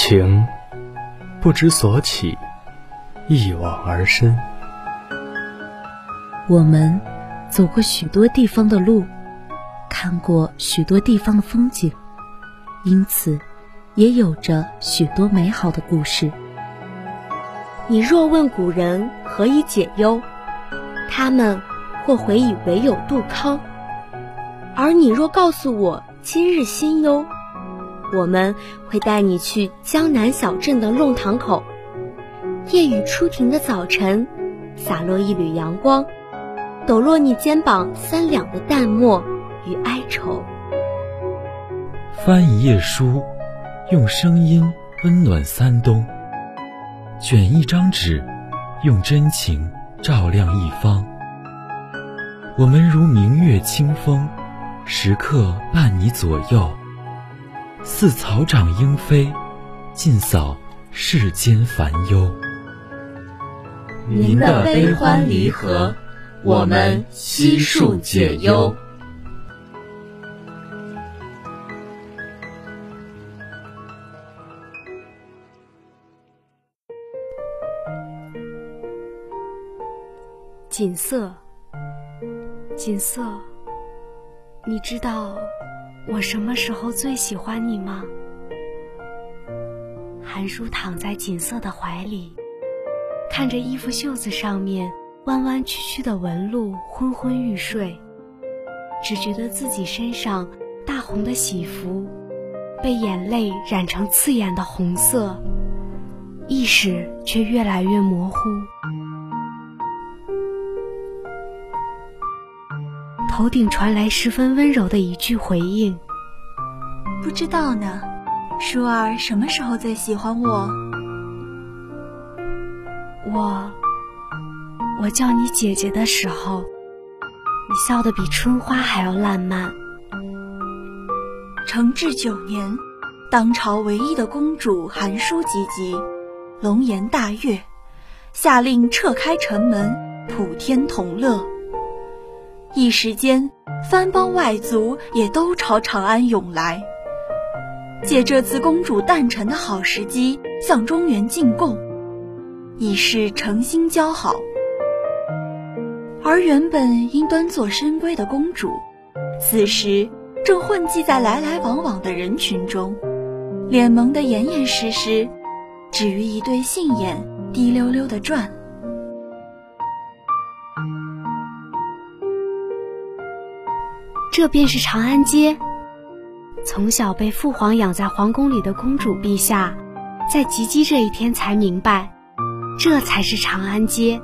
情不知所起，一往而深。我们走过许多地方的路，看过许多地方的风景，因此也有着许多美好的故事。你若问古人何以解忧，他们或回以唯有杜康；而你若告诉我今日心忧，我们会带你去江南小镇的弄堂口。夜雨初停的早晨，洒落一缕阳光。抖落你肩膀三两的淡漠与哀愁，翻一页书，用声音温暖三冬；卷一张纸，用真情照亮一方。我们如明月清风，时刻伴你左右，似草长莺飞，尽扫世间烦忧。您的悲欢离合。我们悉数解忧。锦瑟，锦瑟，你知道我什么时候最喜欢你吗？韩叔躺在锦瑟的怀里，看着衣服袖子上面。弯弯曲曲的纹路，昏昏欲睡，只觉得自己身上大红的喜服被眼泪染成刺眼的红色，意识却越来越模糊。头顶传来十分温柔的一句回应：“不知道呢，舒儿什么时候最喜欢我？我。”我叫你姐姐的时候，你笑得比春花还要烂漫。承治九年，当朝唯一的公主韩淑及笄，龙颜大悦，下令撤开城门，普天同乐。一时间，藩邦外族也都朝长安涌来，借这次公主诞辰的好时机，向中原进贡，以示诚心交好。而原本应端坐深闺的公主，此时正混迹在来来往往的人群中，脸蒙得严严实实，只余一对杏眼滴溜溜的转。这便是长安街。从小被父皇养在皇宫里的公主陛下，在及笄这一天才明白，这才是长安街。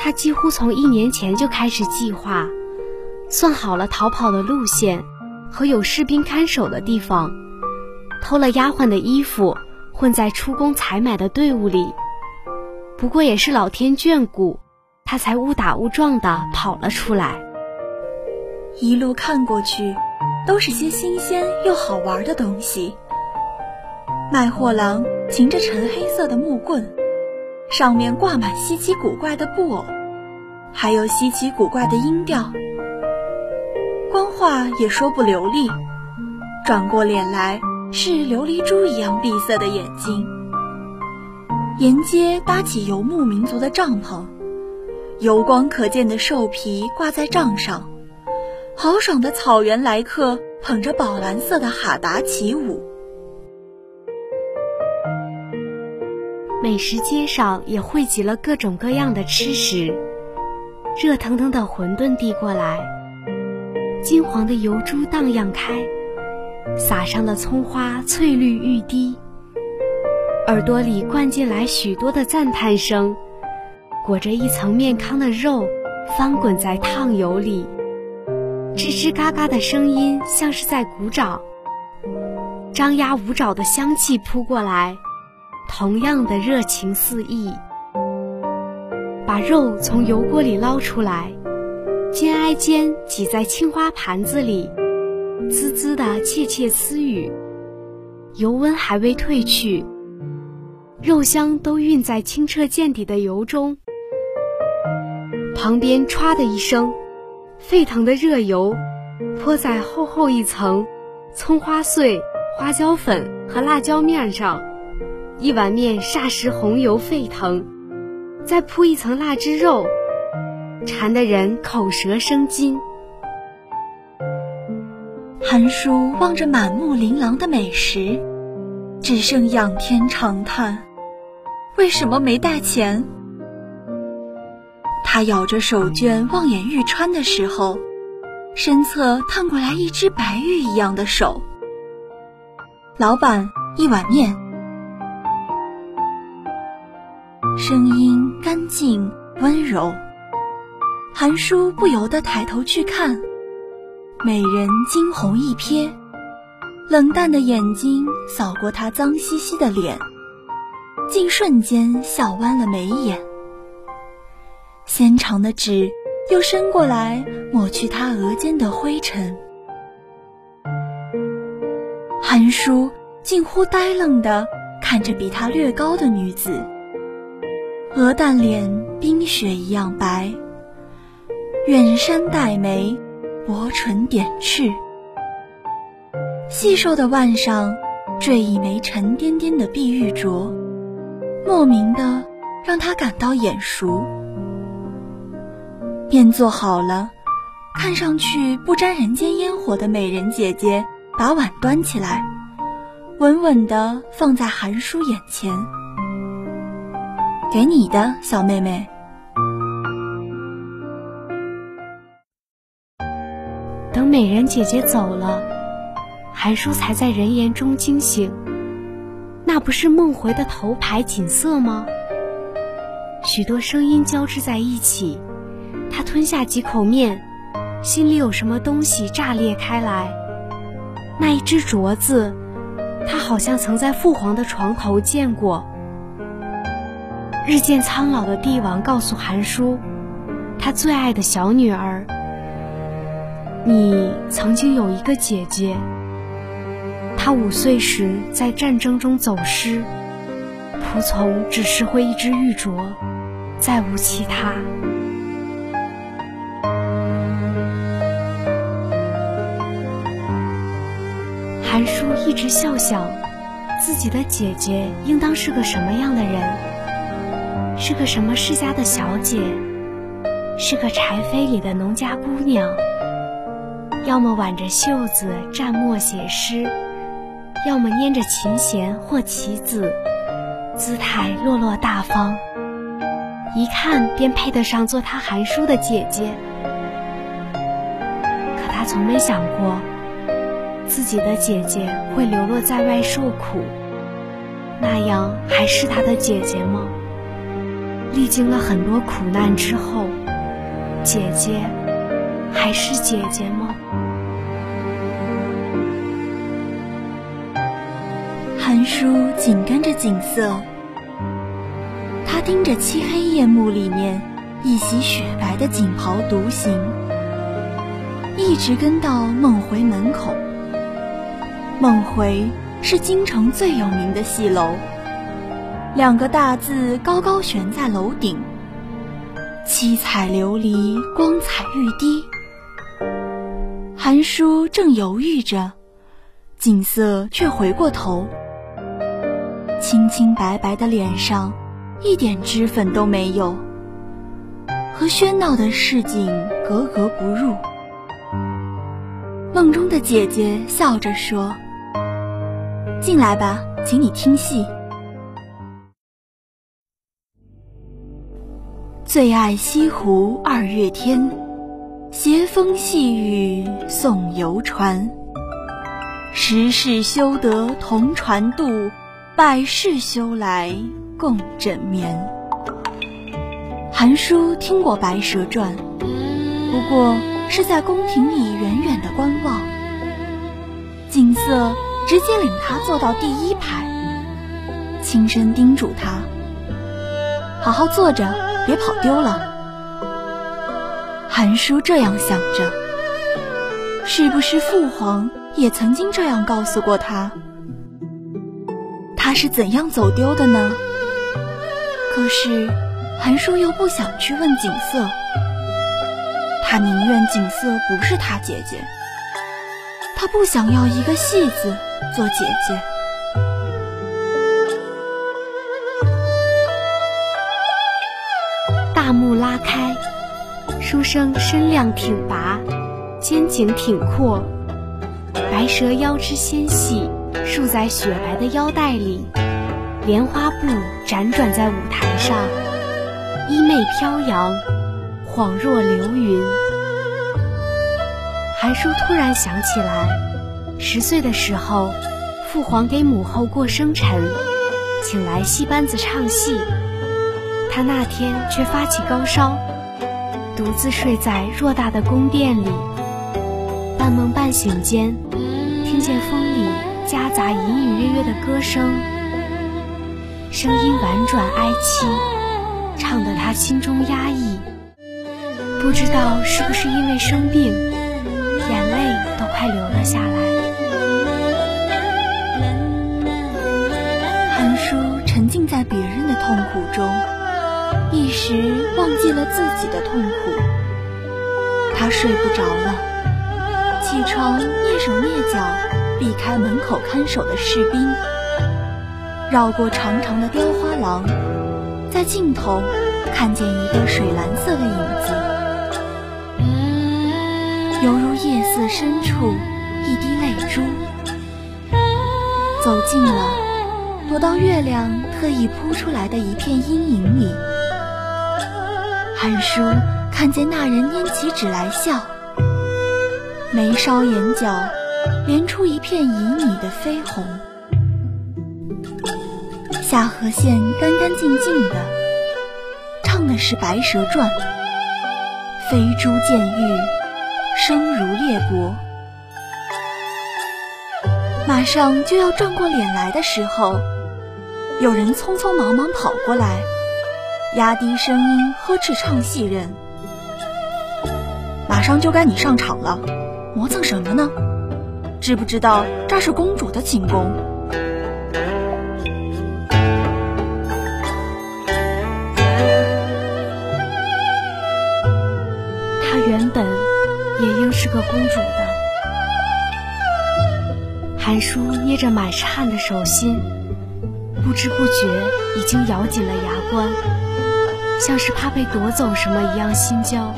他几乎从一年前就开始计划，算好了逃跑的路线和有士兵看守的地方，偷了丫鬟的衣服，混在出宫采买的队伍里。不过也是老天眷顾，他才误打误撞地跑了出来。一路看过去，都是些新鲜又好玩的东西。卖货郎擎着沉黑色的木棍。上面挂满稀奇古怪的布偶，还有稀奇古怪的音调。官话也说不流利，转过脸来是琉璃珠一样闭塞的眼睛。沿街搭起游牧民族的帐篷，油光可见的兽皮挂在帐上，豪爽的草原来客捧着宝蓝色的哈达起舞。美食街上也汇集了各种各样的吃食，热腾腾的馄饨递过来，金黄的油珠荡漾开，撒上的葱花翠绿欲滴，耳朵里灌进来许多的赞叹声，裹着一层面糠的肉翻滚在烫油里，吱吱嘎嘎的声音像是在鼓掌，张牙舞爪的香气扑过来。同样的热情四溢，把肉从油锅里捞出来，肩挨肩挤在青花盘子里，滋滋的窃窃私语。油温还未退去，肉香都晕在清澈见底的油中。旁边唰的一声，沸腾的热油泼在厚厚一层葱花碎、花椒粉和辣椒面上，一碗面霎时红油沸腾，再铺一层腊汁肉，馋得人口舌生津。韩叔望着满目琳琅的美食，只剩仰天长叹：为什么没带钱？他咬着手绢望眼欲穿的时候，身侧探过来一只白玉一样的手。老板，一碗面。声音干净温柔，韩叔不由得抬头去看。美人惊鸿一瞥，冷淡的眼睛扫过他脏兮兮的脸，竟瞬间笑弯了眉眼。纤长的指又伸过来抹去他额间的灰尘。韩叔近乎呆愣地看着比他略高的女子，鹅蛋脸冰雪一样白，远山黛眉。薄唇点赤，细瘦的腕上缀一枚沉甸甸的碧玉镯，莫名的让他感到眼熟。便做好了，看上去不沾人间烟火的美人姐姐把碗端起来，稳稳的放在韩叔眼前，给你的小妹妹。等美人姐姐走了，韩叔才在人言中惊醒。那不是梦回的头牌锦瑟吗？许多声音交织在一起，他吞下几口面，心里有什么东西炸裂开来。那一只镯子，他好像曾在父皇的床头见过。日渐苍老的帝王告诉韩叔，他最爱的小女儿。你曾经有一个姐姐，她五岁时在战争中走失，仆从只拾回一只玉镯，再无其他。韩叔一直笑想，自己的姐姐应当是个什么样的人？是个什么世家的小姐？是个柴扉里的农家姑娘？要么挽着袖子蘸墨写诗，要么拈着琴弦或棋子，姿态落落大方，一看便配得上做他韩叔的姐姐。可他从没想过，自己的姐姐会流落在外受苦，那样还是他的姐姐吗？历经了很多苦难之后，姐姐还是姐姐吗？韩叔紧跟着景色，他盯着漆黑夜幕里面一袭雪白的锦袍独行，一直跟到梦回门口。梦回是京城最有名的戏楼，两个大字高高悬在楼顶，七彩琉璃，光彩欲滴。韩叔正犹豫着，景色却回过头。清清白白的脸上，一点脂粉都没有，和喧闹的市井格格不入。梦中的姐姐笑着说：“进来吧，请你听戏。”最爱西湖二月天，斜风细雨送游船。十世修得同船渡。百世修来共枕眠。韩叔听过《白蛇传》，不过是在宫廷里远远的观望。景色直接领他坐到第一排，轻声叮嘱他：“好好坐着，别跑丢了。”韩叔这样想着，是不是父皇也曾经这样告诉过他？他是怎样走丢的呢？可是，韩叔又不想去问景色。他宁愿景色不是他姐姐。他不想要一个戏子做姐姐。大幕拉开，书生身量挺拔，肩颈挺阔，白蛇腰肢纤细，束在雪白的腰带里，莲花步辗转在舞台上，衣袂飘扬，恍若流云。韩叔突然想起来，十岁的时候，父皇给母后过生辰，请来戏班子唱戏。他那天却发起高烧，独自睡在偌大的宫殿里。半梦半醒间，听见风里夹杂隐隐约约的歌声，声音婉转哀凄，唱得他心中压抑。不知道是不是因为生病，快流了下来。韩叔沉浸在别人的痛苦中。一时忘记了自己的痛苦，他睡不着了，起床蹑手蹑脚避开门口看守的士兵，绕过长长的雕花廊，在尽头看见一个水蓝色的影子，色深处一滴泪珠。走近了，躲到月亮特意铺出来的一片阴影里。韩叔看见那人拈起纸来笑，眉梢眼角连出一片旖旎的绯红，下颌线干干净净的，唱的是《白蛇传》，飞珠溅玉，声如裂帛。马上就要转过脸来的时候，有人匆匆忙忙跑过来。压低声音呵斥唱戏人：“马上就该你上场了，磨蹭什么呢？知不知道这是公主的寝宫？”也应是个公主的。韩叔捏着满是汗的手心，不知不觉已经咬紧了牙关。像是怕被夺走什么一样心焦。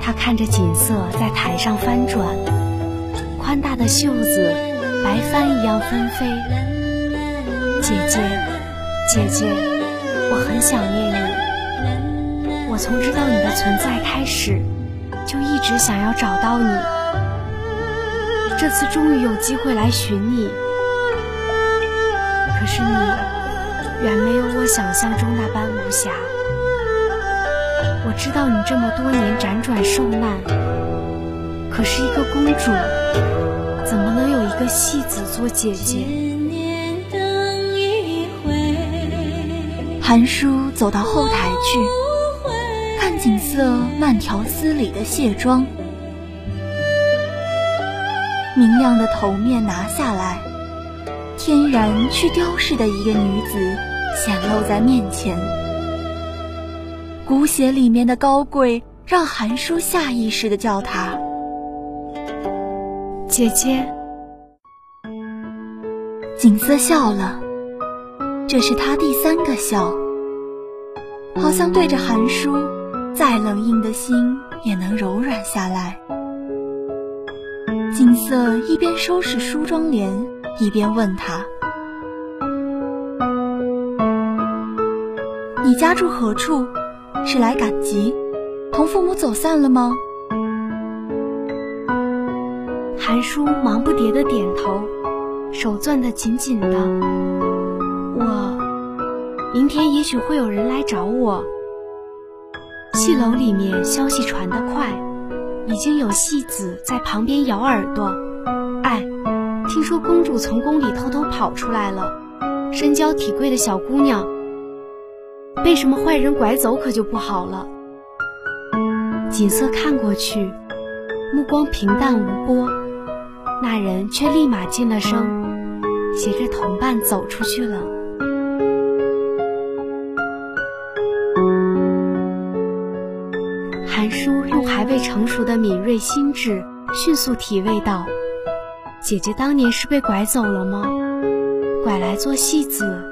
他看着锦瑟在台上翻转，宽大的袖子白帆一样纷飞。姐姐，姐姐，我很想念你。我从知道你的存在开始，就一直想要找到你。这次终于有机会来寻你，可是你。远没有我想象中那般无暇。我知道你这么多年辗转受难，可是一个公主怎么能有一个戏子做姐姐？韩叔走到后台去，锦瑟慢条斯理的卸妆，明亮的头面拿下来，天然去雕饰的一个女子。显露在面前，骨血里面的高贵让韩叔下意识的叫她姐姐。锦瑟笑了，这是他第三个笑，好像对着韩叔，再冷硬的心也能柔软下来。锦瑟一边收拾梳妆帘，一边问他。你家住何处？是来赶集，同父母走散了吗？韩叔忙不迭的点头，手攥得紧紧的。我明天也许会有人来找我。戏楼里面消息传得快，已经有戏子在旁边咬耳朵。哎，听说公主从宫里偷偷跑出来了，身娇体贵的小姑娘。被什么坏人拐走可就不好了。锦瑟看过去，目光平淡无波，那人却立马进了声，携着同伴走出去了。韩叔用还未成熟的敏锐心智，迅速体味到，姐姐当年是被拐走了吗？拐来做戏子。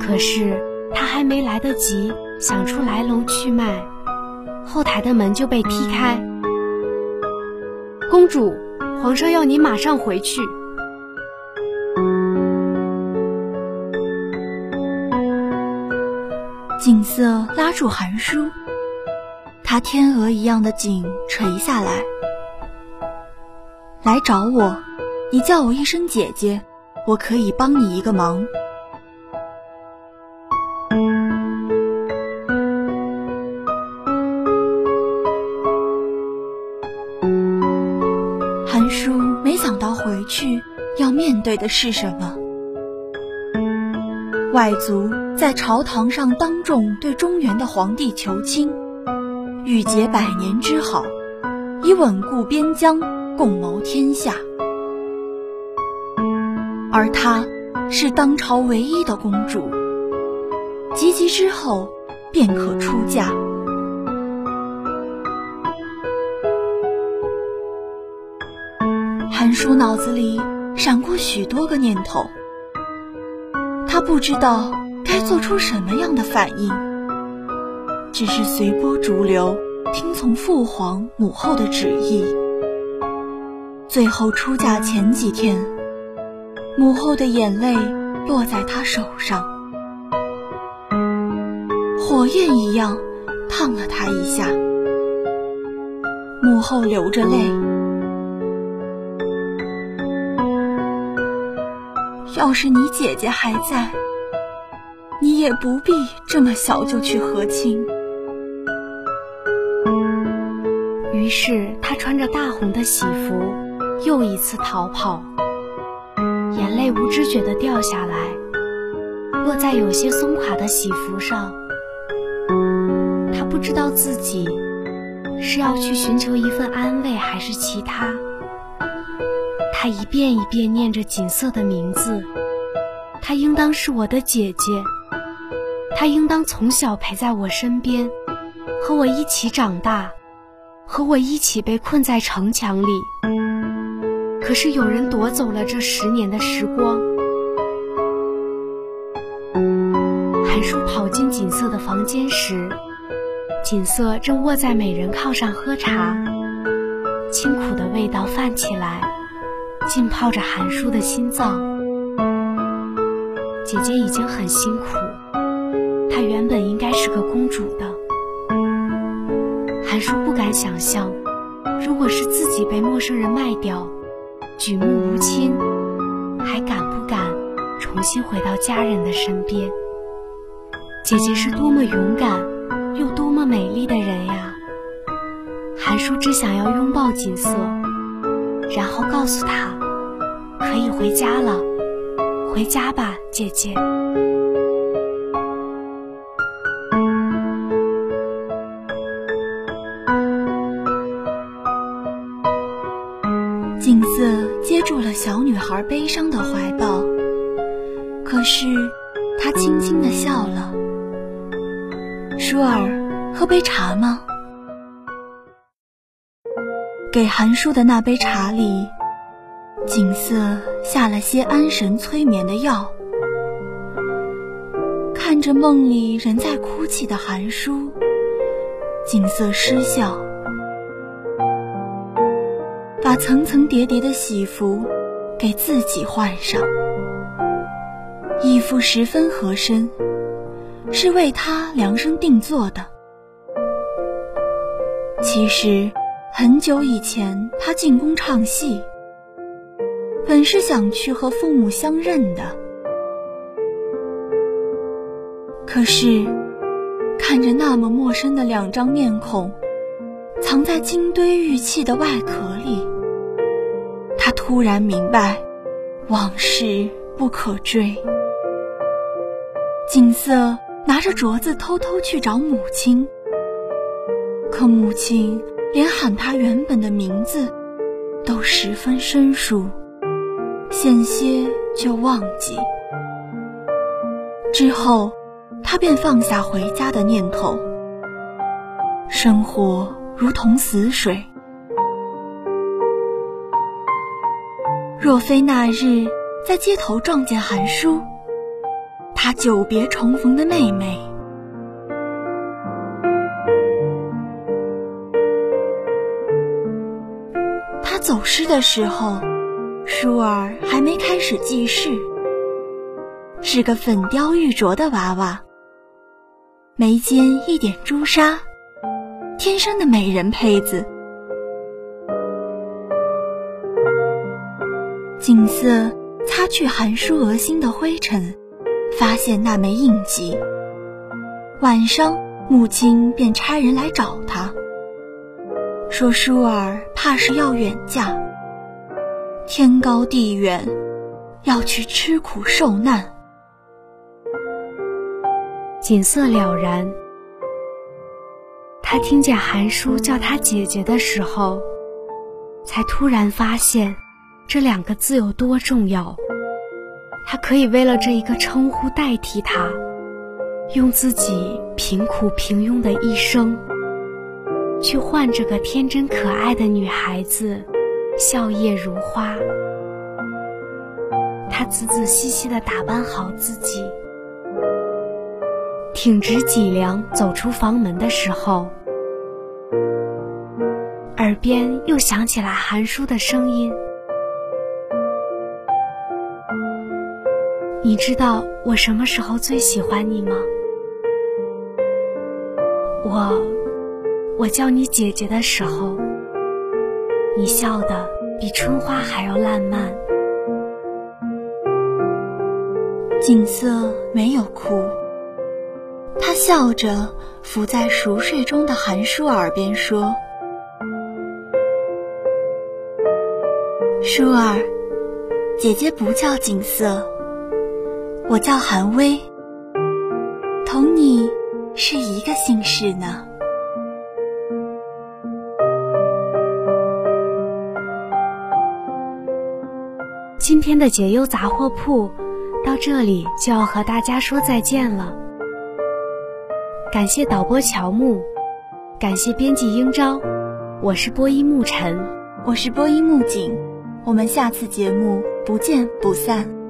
可是他还没来得及想出来龙去脉，后台的门就被踢开。公主，皇上要您马上回去。锦瑟拉住韩叔，他天鹅一样的颈垂下来。来找我，你叫我一声姐姐，我可以帮你一个忙。韩叔没想到回去要面对的是什么。外族在朝堂上当众对中原的皇帝求亲，欲结百年之好，以稳固边疆，共谋天下。而她是当朝唯一的公主，及笄之后便可出嫁。韩叔脑子里闪过许多个念头。他不知道该做出什么样的反应，只是随波逐流，听从父皇母后的旨意。最后出嫁前几天，母后的眼泪落在他手上，火焰一样烫了他一下。母后流着泪。要是你姐姐还在，你也不必这么小就去和亲。是他穿着大红的喜服，又一次逃跑，眼泪无知觉地掉下来，落在有些松垮的喜服上。他不知道自己是要去寻求一份安慰，还是其他。他一遍一遍念着锦瑟的名字，她应当是我的姐姐，她应当从小陪在我身边，和我一起长大，和我一起被困在城墙里。可是有人夺走了这十年的时光。韩叔跑进锦瑟的房间时，锦瑟正卧在美人靠上喝茶，清苦的味道泛起来。浸泡着韩叔的心脏。姐姐已经很辛苦，她原本应该是个公主的。韩叔不敢想象，如果是自己被陌生人卖掉，举目无亲，还敢不敢重新回到家人的身边？姐姐是多么勇敢，又多么美丽的人呀！韩叔只想要拥抱锦瑟。然后告诉他，可以回家了，回家吧，姐姐。锦瑟接住了小女孩悲伤的怀抱，可是她轻轻的笑了。舒儿，喝杯茶吗？给韩叔的那杯茶里，锦瑟下了些安神催眠的药。看着梦里仍在哭泣的韩叔，锦瑟失笑，把层层叠叠的喜服给自己换上。衣服十分合身，是为他量身定做的。其实。很久以前，他进宫唱戏，本是想去和父母相认的。可是，看着那么陌生的两张面孔，藏在金堆玉砌的外壳里，突然明白，往事不可追。锦瑟拿着镯子偷偷去找母亲，可母亲。连喊他原本的名字都十分生疏，险些就忘记。之后，他便放下回家的念头。生活如同死水，若非那日在街头撞见韩叔，他久别重逢的妹妹，他走失的时候，舒儿还没开始记事，是个粉雕玉琢的娃娃，眉间一点朱砂，天生的美人胚子。景色擦去韩叔额心的灰尘，发现那枚印记。晚上，母亲便差人来找他，说舒儿怕是要远嫁，天高地远，要去吃苦受难。景色了然，他听见韩叔叫他姐姐的时候，才突然发现。这两个字有多重要？他可以为了这一个称呼代替他，用自己贫苦平庸的一生，去换这个天真可爱的女孩子笑靥如花。他仔仔细细地打扮好自己，挺直脊梁走出房门的时候，耳边又响起了韩叔的声音。你知道我什么时候最喜欢你吗？我，我叫你姐姐的时候，你笑得比春花还要烂漫。景色没有哭，他笑着伏在熟睡中的韩叔耳边说：“舒儿，姐姐不叫景色。”我叫韩薇，同你是一个姓氏呢。今天的解忧杂货铺到这里就要和大家说再见了。感谢导播乔木，感谢编辑英昭，我是播音沐晨，我是播音木槿，我们下次节目不见不散。